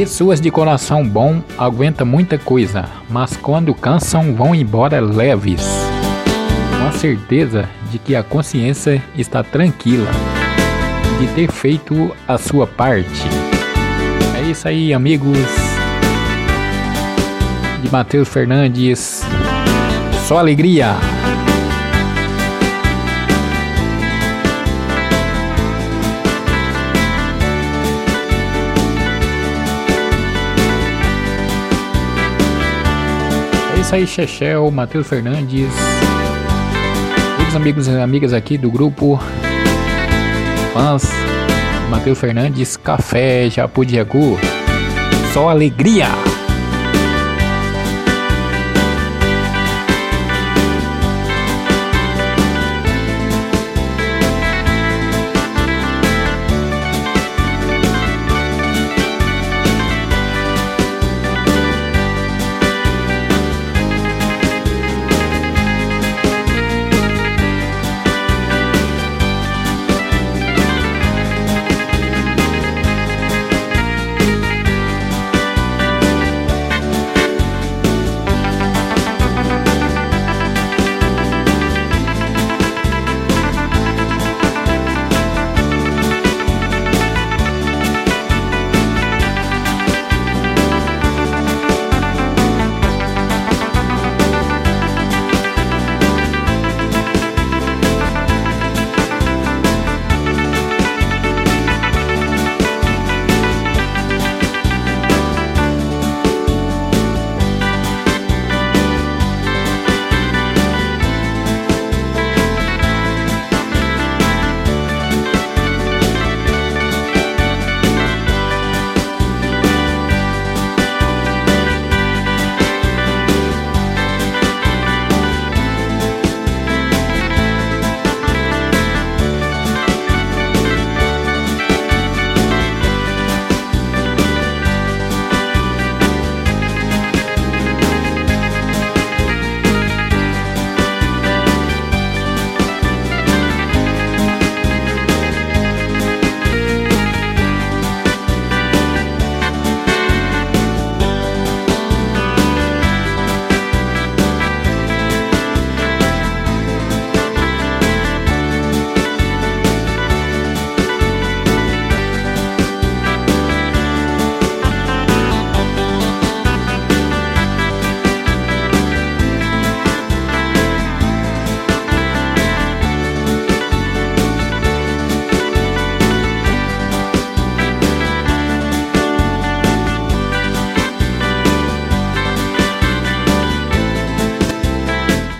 Pessoas de coração bom aguentam muita coisa, mas quando cansam vão embora leves. Com a certeza de que a consciência está tranquila de ter feito a sua parte. É isso aí, amigos. De Matheus Fernandes. Só alegria. É isso aí, Chechel, Matheus Fernandes. Todos os amigos e amigas aqui do grupo fãs Matheus Fernandes, Café Japu Diagu. Só alegria!